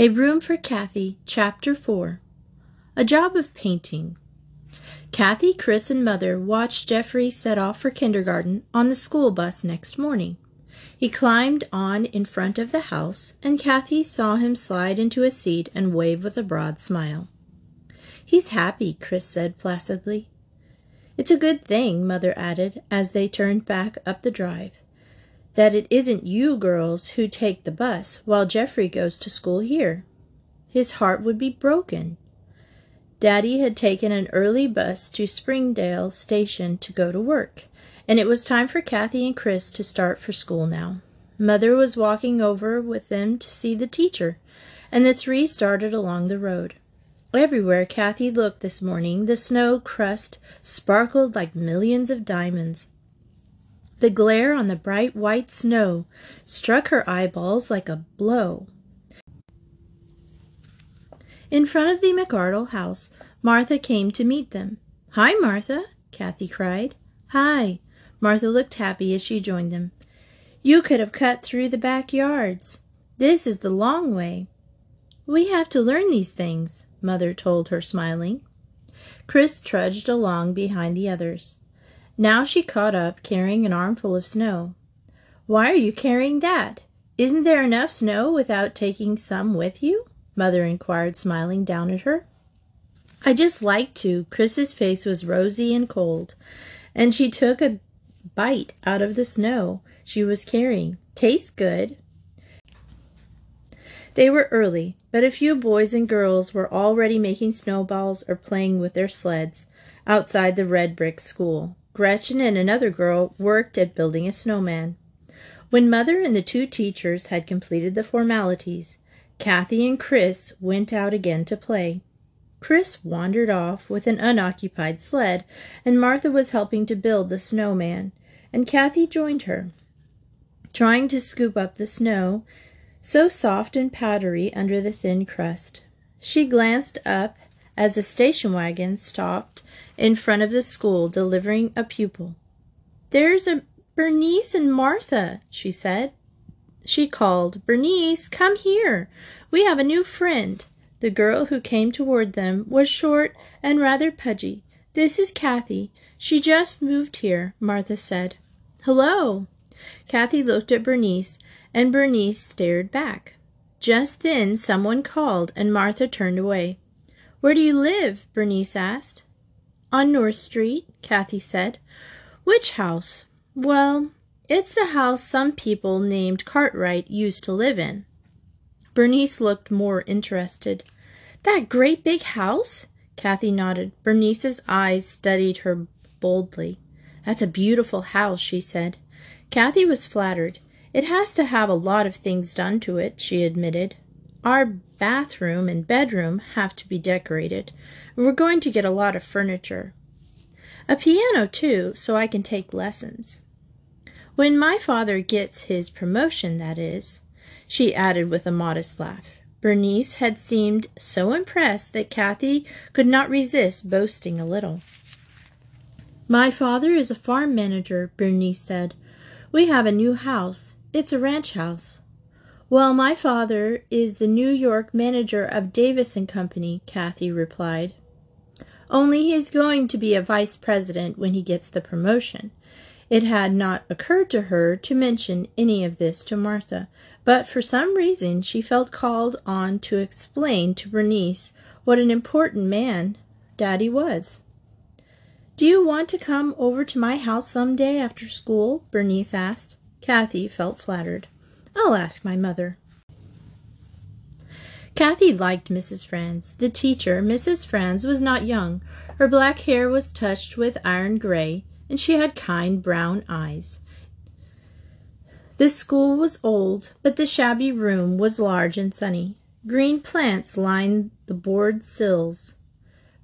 A Room for Cathy, Chapter 4 A Job of Painting. Cathy, Chris, and Mother watched Jeffrey set off for kindergarten on the school bus next morning. He climbed on in front of the house, and Cathy saw him slide into a seat and wave with a broad smile. He's happy, Chris said placidly. It's a good thing, Mother added as they turned back up the drive that it isn't you girls who take the bus while Jeffrey goes to school here. His heart would be broken. Daddy had taken an early bus to Springdale Station to go to work, and it was time for Cathy and Chris to start for school now. Mother was walking over with them to see the teacher, and the three started along the road. Everywhere Cathy looked this morning, the snow crust sparkled like millions of diamonds. The glare on the bright white snow struck her eyeballs like a blow. In front of the McArdle house, Martha came to meet them. Hi, Martha, Cathy cried. Hi. Martha looked happy as she joined them. You could have cut through the backyards. This is the long way. We have to learn these things, Mother told her, smiling. Chris trudged along behind the others. Now she caught up, carrying an armful of snow. Why are you carrying that? Isn't there enough snow without taking some with you? Mother inquired, smiling down at her. I just like to. Chris's face was rosy and cold, and she took a bite out of the snow she was carrying. Tastes good. They were early, but a few boys and girls were already making snowballs or playing with their sleds outside the red brick school. Gretchen and another girl worked at building a snowman. When Mother and the two teachers had completed the formalities, Cathy and Chris went out again to play. Chris wandered off with an unoccupied sled, and Martha was helping to build the snowman, and Cathy joined her. Trying to scoop up the snow, so soft and powdery under the thin crust. She glanced up as a station wagon stopped in front of the school delivering a pupil. There's a Bernice and Martha, she said. She called, Bernice, come here. We have a new friend. The girl who came toward them was short and rather pudgy. This is Cathy. She just moved here, Martha said. Hello. Cathy looked at Bernice, and Bernice stared back. Just then someone called, and Martha turned away. Where do you live? Bernice asked. On North Street, Cathy said. Which house? Well, it's the house some people named Cartwright used to live in. Bernice looked more interested. That great big house? Cathy nodded. Bernice's eyes studied her boldly. That's a beautiful house, she said. Cathy was flattered. It has to have a lot of things done to it, she admitted. Our bathroom and bedroom have to be decorated. We're going to get a lot of furniture. A piano, too, so I can take lessons. When my father gets his promotion, that is, she added with a modest laugh. Bernice had seemed so impressed that Cathy could not resist boasting a little. My father is a farm manager, Bernice said. We have a new house. It's a ranch house. Well, my father is the New York manager of Davis and Company, Cathy replied. Only he is going to be a vice president when he gets the promotion. It had not occurred to her to mention any of this to Martha, but for some reason she felt called on to explain to Bernice what an important man Daddy was. Do you want to come over to my house some day after school? Bernice asked. Cathy felt flattered. I'll ask my mother. Cathy liked Mrs. Franz. The teacher, Mrs. Franz, was not young. Her black hair was touched with iron gray, and she had kind brown eyes. The school was old, but the shabby room was large and sunny. Green plants lined the board sills.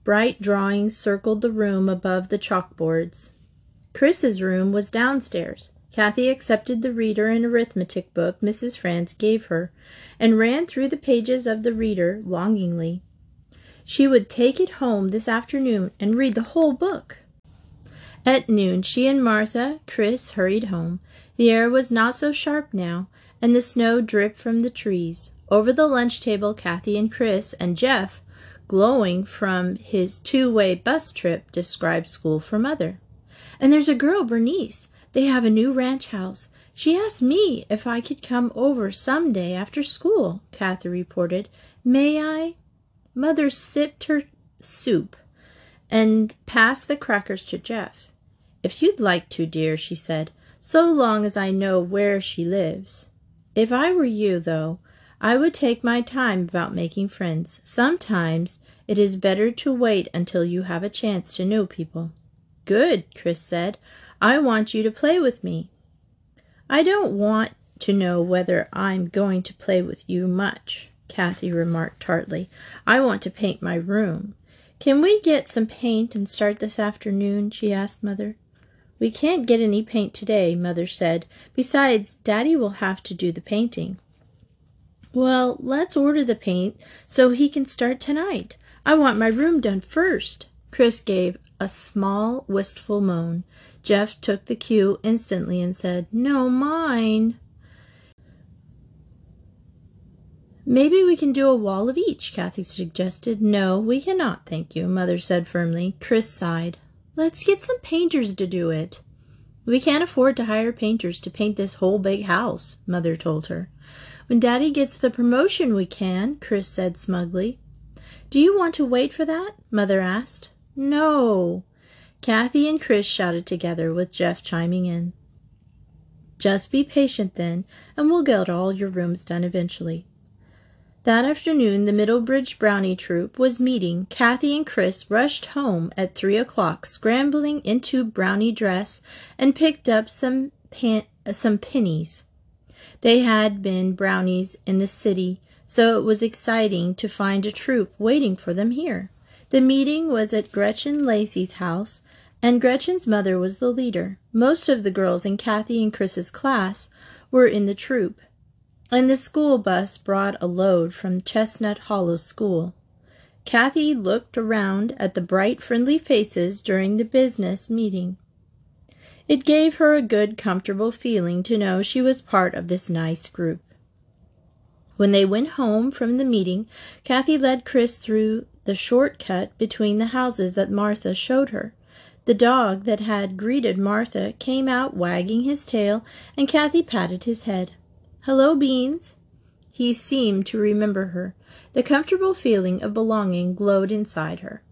Bright drawings circled the room above the chalkboards. Chris's room was downstairs. Cathy accepted the reader and arithmetic book Mrs. Franz gave her, and ran through the pages of the reader longingly. She would take it home this afternoon and read the whole book. At noon, she and Martha, Chris hurried home. The air was not so sharp now, and the snow dripped from the trees. Over the lunch table, Cathy and Chris and Jeff, glowing from his two way bus trip, described school for Mother. And there's a girl, Bernice. They have a new ranch house. She asked me if I could come over some day after school, Cathy reported. May I? Mother sipped her soup and passed the crackers to Jeff. If you'd like to, dear, she said, so long as I know where she lives. If I were you, though, I would take my time about making friends. Sometimes it is better to wait until you have a chance to know people. Good, Chris said. I want you to play with me. I don't want to know whether I'm going to play with you much, Cathy remarked tartly. I want to paint my room. Can we get some paint and start this afternoon? she asked Mother. We can't get any paint today, Mother said. Besides, Daddy will have to do the painting. Well, let's order the paint so he can start tonight. I want my room done first. Chris gave a small, wistful moan. Jeff took the cue instantly and said, No, mine. Maybe we can do a wall of each, Cathy suggested. No, we cannot, thank you, Mother said firmly. Chris sighed. Let's get some painters to do it. We can't afford to hire painters to paint this whole big house, Mother told her. When Daddy gets the promotion, we can, Chris said smugly. Do you want to wait for that? Mother asked. No. Cathy and Chris shouted together, with Jeff chiming in. Just be patient then, and we'll get all your rooms done eventually. That afternoon, the Middlebridge Brownie Troop was meeting. Cathy and Chris rushed home at three o'clock, scrambling into brownie dress, and picked up some pan- some pennies. They had been brownies in the city, so it was exciting to find a troop waiting for them here. The meeting was at Gretchen Lacey's house, and Gretchen's mother was the leader. Most of the girls in Cathy and Chris's class were in the troop, and the school bus brought a load from Chestnut Hollow School. Cathy looked around at the bright, friendly faces during the business meeting. It gave her a good, comfortable feeling to know she was part of this nice group. When they went home from the meeting, Cathy led Chris through the short cut between the houses that Martha showed her. The dog that had greeted Martha came out wagging his tail, and Cathy patted his head. Hello, Beans. He seemed to remember her. The comfortable feeling of belonging glowed inside her.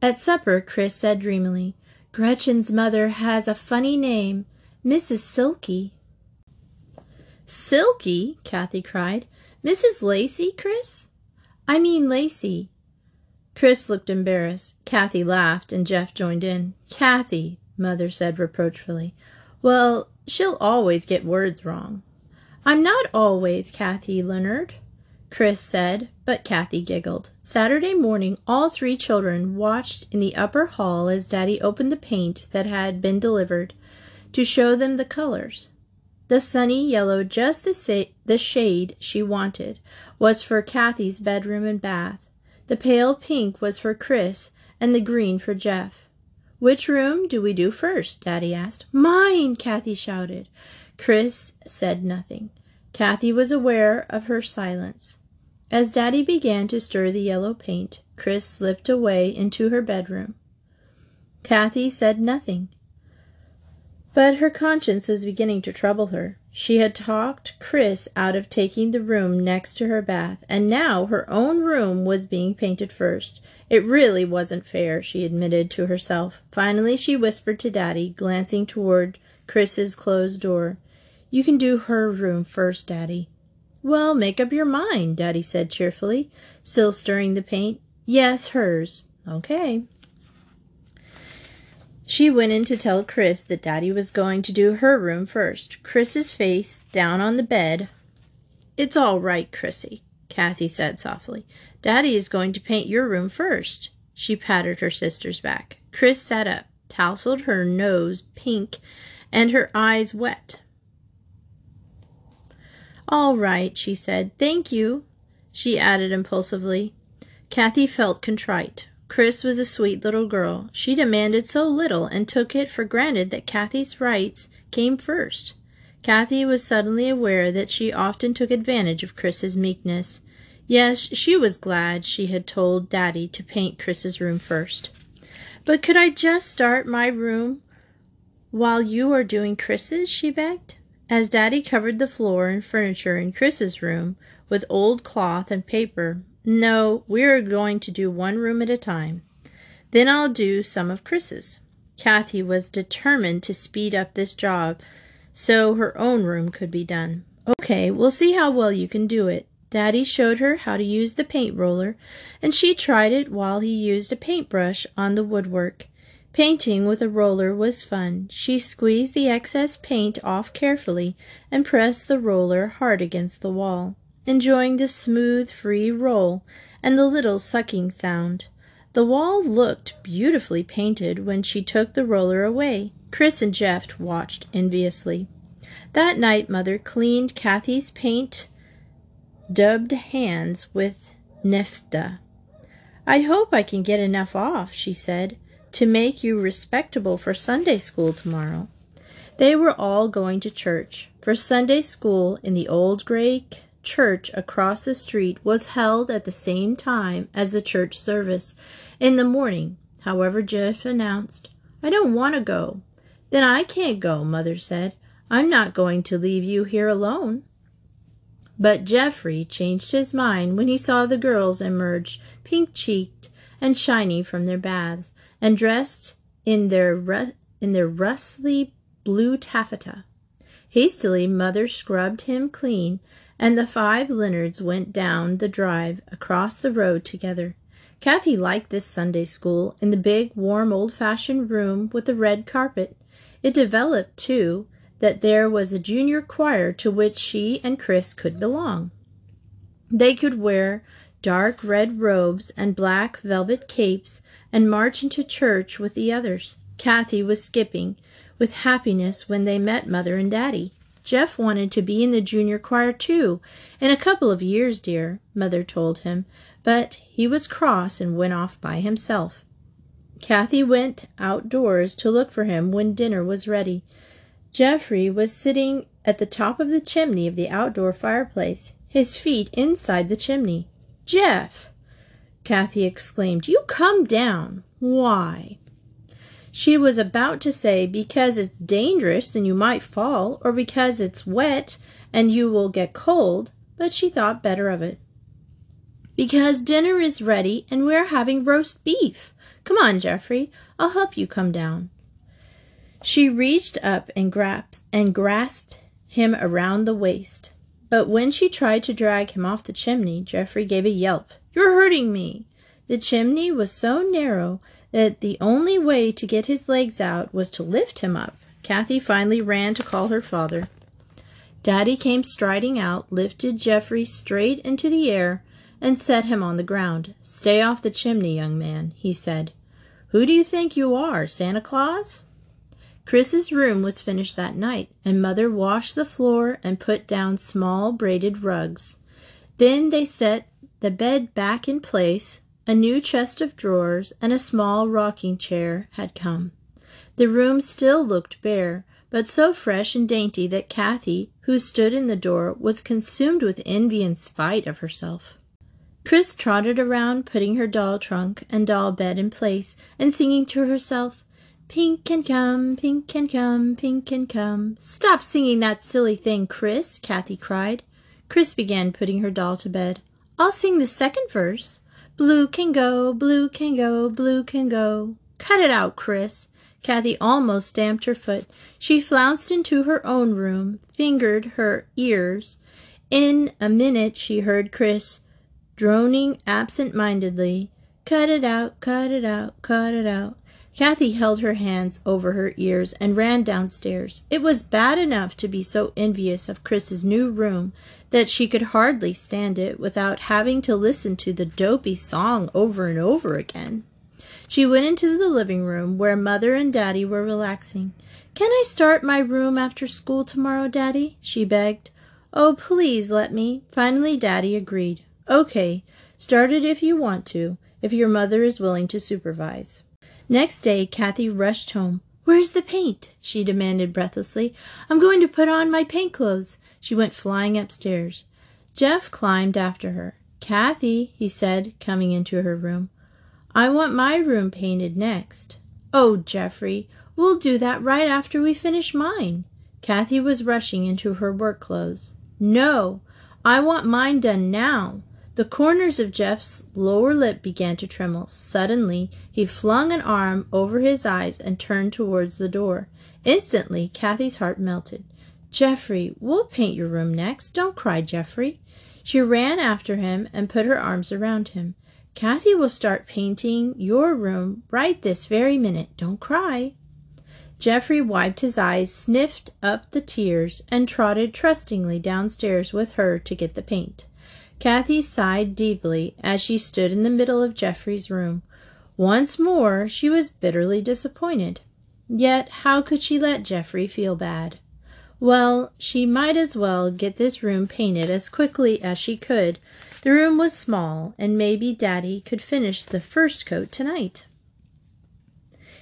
At supper, Chris said dreamily, Gretchen's mother has a funny name, Mrs. Silky. Silky? Cathy cried. Mrs. Lacey, Chris? I mean Lacey. Chris looked embarrassed. Cathy laughed, and Jeff joined in. Cathy, Mother said reproachfully. Well, she'll always get words wrong. I'm not always Cathy Leonard, Chris said, but Cathy giggled. Saturday morning, all three children watched in the upper hall as Daddy opened the paint that had been delivered to show them the colors. The sunny yellow, just the, sa- the shade she wanted, was for Cathy's bedroom and bath. The pale pink was for Chris, and the green for Jeff. Which room do we do first? Daddy asked. Mine, Cathy shouted. Chris said nothing. Cathy was aware of her silence. As Daddy began to stir the yellow paint, Chris slipped away into her bedroom. Cathy said nothing. But her conscience was beginning to trouble her. She had talked Chris out of taking the room next to her bath, and now her own room was being painted first. It really wasn't fair, she admitted to herself. Finally, she whispered to Daddy, glancing toward Chris's closed door. You can do her room first, Daddy. Well, make up your mind, Daddy said cheerfully, still stirring the paint. Yes, hers. Okay. She went in to tell Chris that Daddy was going to do her room first. Chris's face down on the bed. It's all right, Chrissy, Cathy said softly. Daddy is going to paint your room first. She patted her sister's back. Chris sat up, tousled her nose pink and her eyes wet. All right, she said. Thank you, she added impulsively. Cathy felt contrite. Chris was a sweet little girl. She demanded so little and took it for granted that Cathy's rights came first. Cathy was suddenly aware that she often took advantage of Chris's meekness. Yes, she was glad she had told Daddy to paint Chris's room first. But could I just start my room while you are doing Chris's? she begged. As Daddy covered the floor and furniture in Chris's room with old cloth and paper, no, we are going to do one room at a time. Then I'll do some of Chris's. Cathy was determined to speed up this job so her own room could be done. Okay, we'll see how well you can do it. Daddy showed her how to use the paint roller, and she tried it while he used a paintbrush on the woodwork. Painting with a roller was fun. She squeezed the excess paint off carefully and pressed the roller hard against the wall, enjoying the smooth, free roll and the little sucking sound. The wall looked beautifully painted when she took the roller away. Chris and Jeff watched enviously. That night, Mother cleaned Cathy's paint dubbed hands with naphtha. I hope I can get enough off, she said, to make you respectable for Sunday school tomorrow. They were all going to church, for Sunday school in the old gray church across the street was held at the same time as the church service in the morning. However, Jeff announced, I don't want to go. Then I can't go, Mother said. I'm not going to leave you here alone. But Geoffrey changed his mind when he saw the girls emerge, pink cheeked and shiny from their baths, and dressed in their ru- in their rustly blue taffeta. Hastily, mother scrubbed him clean, and the five Leonards went down the drive across the road together. Cathy liked this Sunday school in the big, warm, old fashioned room with the red carpet. It developed, too, that there was a junior choir to which she and Chris could belong. They could wear dark red robes and black velvet capes and march into church with the others. Cathy was skipping with happiness when they met Mother and Daddy. Jeff wanted to be in the junior choir too, in a couple of years, dear, Mother told him, but he was cross and went off by himself. Cathy went outdoors to look for him when dinner was ready. Geoffrey was sitting at the top of the chimney of the outdoor fireplace, his feet inside the chimney. Jeff! Cathy exclaimed. You come down. Why? She was about to say, because it's dangerous and you might fall, or because it's wet and you will get cold, but she thought better of it. Because dinner is ready and we're having roast beef. Come on, Geoffrey. I'll help you come down. She reached up and grasped, and grasped him around the waist. But when she tried to drag him off the chimney, Geoffrey gave a yelp. You're hurting me! The chimney was so narrow that the only way to get his legs out was to lift him up. Cathy finally ran to call her father. Daddy came striding out, lifted Geoffrey straight into the air, and set him on the ground. Stay off the chimney, young man, he said. Who do you think you are, Santa Claus? Chris's room was finished that night, and Mother washed the floor and put down small braided rugs. Then they set the bed back in place. A new chest of drawers and a small rocking chair had come. The room still looked bare, but so fresh and dainty that Cathy, who stood in the door, was consumed with envy in spite of herself. Chris trotted around, putting her doll trunk and doll bed in place, and singing to herself, Pink can come, pink can come, pink can come. Stop singing that silly thing, Chris, Cathy cried. Chris began putting her doll to bed. I'll sing the second verse. Blue can go, blue can go, blue can go. Cut it out, Chris. Cathy almost stamped her foot. She flounced into her own room, fingered her ears. In a minute she heard Chris droning absent mindedly. Cut it out, cut it out, cut it out. Cathy held her hands over her ears and ran downstairs. It was bad enough to be so envious of Chris's new room that she could hardly stand it without having to listen to the dopey song over and over again. She went into the living room where Mother and Daddy were relaxing. Can I start my room after school tomorrow, Daddy? she begged. Oh, please let me. Finally, Daddy agreed. Okay, start it if you want to, if your mother is willing to supervise. Next day, Cathy rushed home. Where's the paint? she demanded breathlessly. I'm going to put on my paint clothes. She went flying upstairs. Jeff climbed after her. Cathy, he said, coming into her room, I want my room painted next. Oh, Jeffrey, we'll do that right after we finish mine. Cathy was rushing into her work clothes. No, I want mine done now. The corners of Jeff's lower lip began to tremble. Suddenly, he flung an arm over his eyes and turned towards the door. Instantly, Cathy's heart melted. Jeffrey, we'll paint your room next. Don't cry, Jeffrey. She ran after him and put her arms around him. Cathy will start painting your room right this very minute. Don't cry. Jeffrey wiped his eyes, sniffed up the tears, and trotted trustingly downstairs with her to get the paint. Cathy sighed deeply as she stood in the middle of Jeffrey's room. Once more she was bitterly disappointed. Yet how could she let Jeffrey feel bad? Well, she might as well get this room painted as quickly as she could. The room was small, and maybe Daddy could finish the first coat tonight.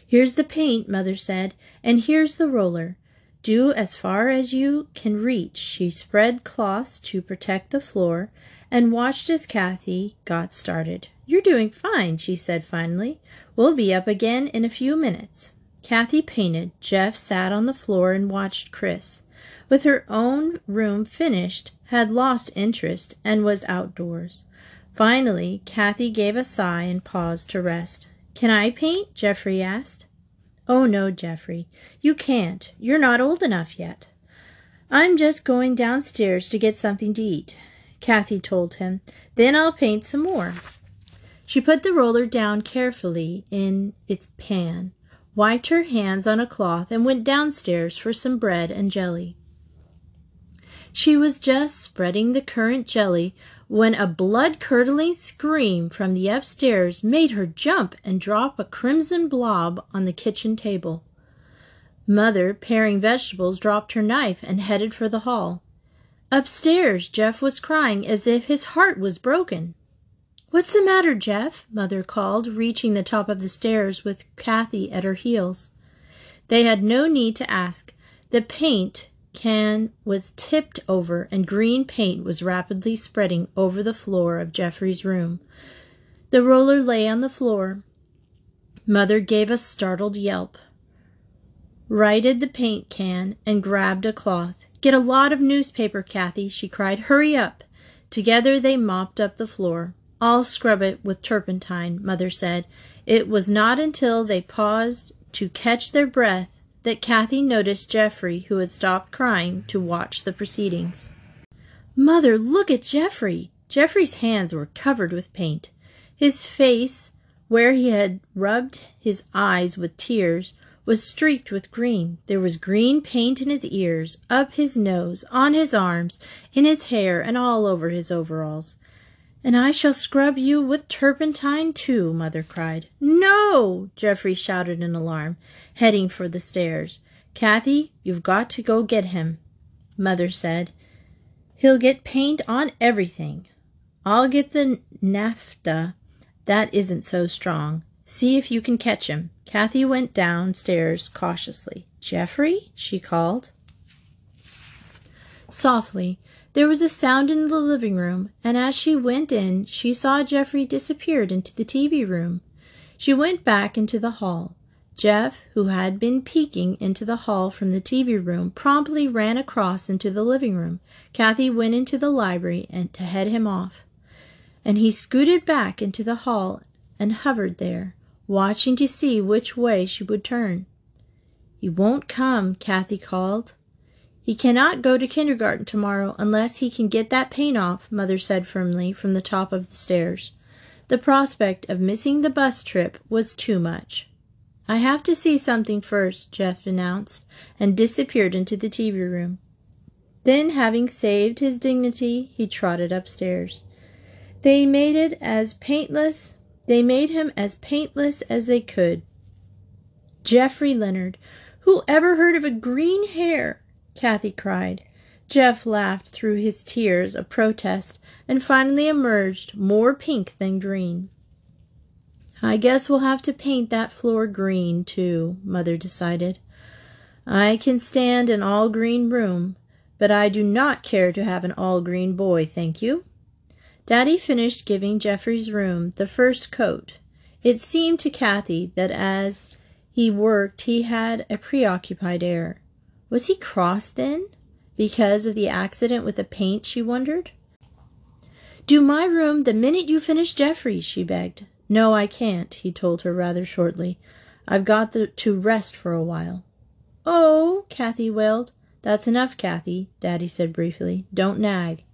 Here's the paint, Mother said, and here's the roller. Do as far as you can reach. She spread cloths to protect the floor and watched as Cathy got started. You're doing fine, she said finally. We'll be up again in a few minutes. Cathy painted. Jeff sat on the floor and watched Chris. With her own room finished, had lost interest and was outdoors. Finally, Cathy gave a sigh and paused to rest. Can I paint? Jeffrey asked. Oh, no, Jeffrey. You can't. You're not old enough yet. I'm just going downstairs to get something to eat. Cathy told him. Then I'll paint some more. She put the roller down carefully in its pan, wiped her hands on a cloth, and went downstairs for some bread and jelly. She was just spreading the currant jelly when a blood curdling scream from the upstairs made her jump and drop a crimson blob on the kitchen table. Mother, paring vegetables, dropped her knife and headed for the hall. Upstairs, Jeff was crying as if his heart was broken. What's the matter, Jeff? Mother called, reaching the top of the stairs with Cathy at her heels. They had no need to ask. The paint can was tipped over and green paint was rapidly spreading over the floor of Jeffrey's room. The roller lay on the floor. Mother gave a startled yelp, righted the paint can, and grabbed a cloth. Get a lot of newspaper, Cathy, she cried. Hurry up. Together they mopped up the floor. I'll scrub it with turpentine, Mother said. It was not until they paused to catch their breath that Cathy noticed Jeffrey, who had stopped crying to watch the proceedings. Mother, look at Jeffrey! Jeffrey's hands were covered with paint. His face, where he had rubbed his eyes with tears, was streaked with green. There was green paint in his ears, up his nose, on his arms, in his hair, and all over his overalls. And I shall scrub you with turpentine too, Mother cried. No! Jeffrey shouted in alarm, heading for the stairs. Cathy, you've got to go get him, Mother said. He'll get paint on everything. I'll get the naphtha. That isn't so strong. See if you can catch him. Cathy went downstairs cautiously. Jeffrey? she called. Softly, there was a sound in the living room, and as she went in, she saw Jeffrey disappeared into the TV room. She went back into the hall. Jeff, who had been peeking into the hall from the TV room, promptly ran across into the living room. Cathy went into the library and to head him off. And he scooted back into the hall and hovered there, watching to see which way she would turn. He won't come, Cathy called. He cannot go to kindergarten tomorrow unless he can get that paint off, Mother said firmly from the top of the stairs. The prospect of missing the bus trip was too much. I have to see something first, Jeff announced, and disappeared into the TV room. Then, having saved his dignity, he trotted upstairs. They made it as paintless, they made him as paintless as they could. Jeffrey Leonard, who ever heard of a green hair Cathy cried. Jeff laughed through his tears of protest and finally emerged more pink than green. I guess we'll have to paint that floor green, too, Mother decided. I can stand an all green room, but I do not care to have an all green boy, thank you. Daddy finished giving Jeffrey's room the first coat. It seemed to Cathy that as he worked he had a preoccupied air. Was he cross then? Because of the accident with the paint, she wondered. Do my room the minute you finish Jeffrey, she begged. No, I can't, he told her rather shortly. I've got the, to rest for a while. Oh, Cathy wailed. That's enough, Cathy, Daddy said briefly. Don't nag.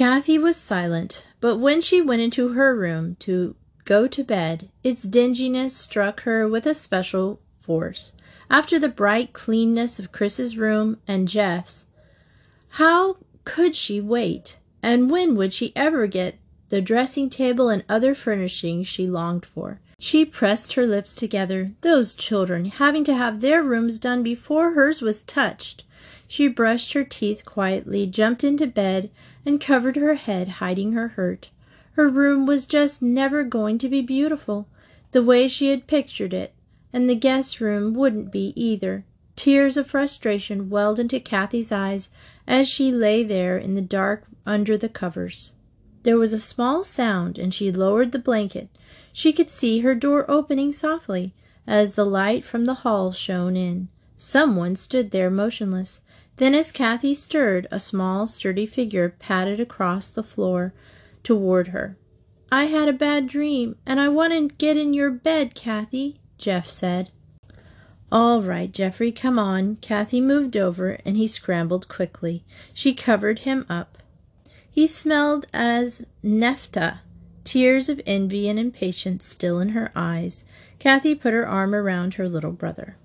Cathy was silent, but when she went into her room to go to bed, its dinginess struck her with a special force. After the bright cleanness of Chris's room and Jeff's, how could she wait? And when would she ever get the dressing table and other furnishings she longed for? She pressed her lips together. Those children having to have their rooms done before hers was touched. She brushed her teeth quietly, jumped into bed, and covered her head, hiding her hurt. Her room was just never going to be beautiful, the way she had pictured it, and the guest room wouldn't be either. Tears of frustration welled into Cathy's eyes as she lay there in the dark under the covers. There was a small sound, and she lowered the blanket. She could see her door opening softly as the light from the hall shone in. Someone stood there motionless. Then, as Cathy stirred, a small, sturdy figure padded across the floor toward her. I had a bad dream, and I want to get in your bed, Cathy, Jeff said. All right, Jeffrey, come on. Cathy moved over, and he scrambled quickly. She covered him up. He smelled as naphtha, tears of envy and impatience still in her eyes. Cathy put her arm around her little brother.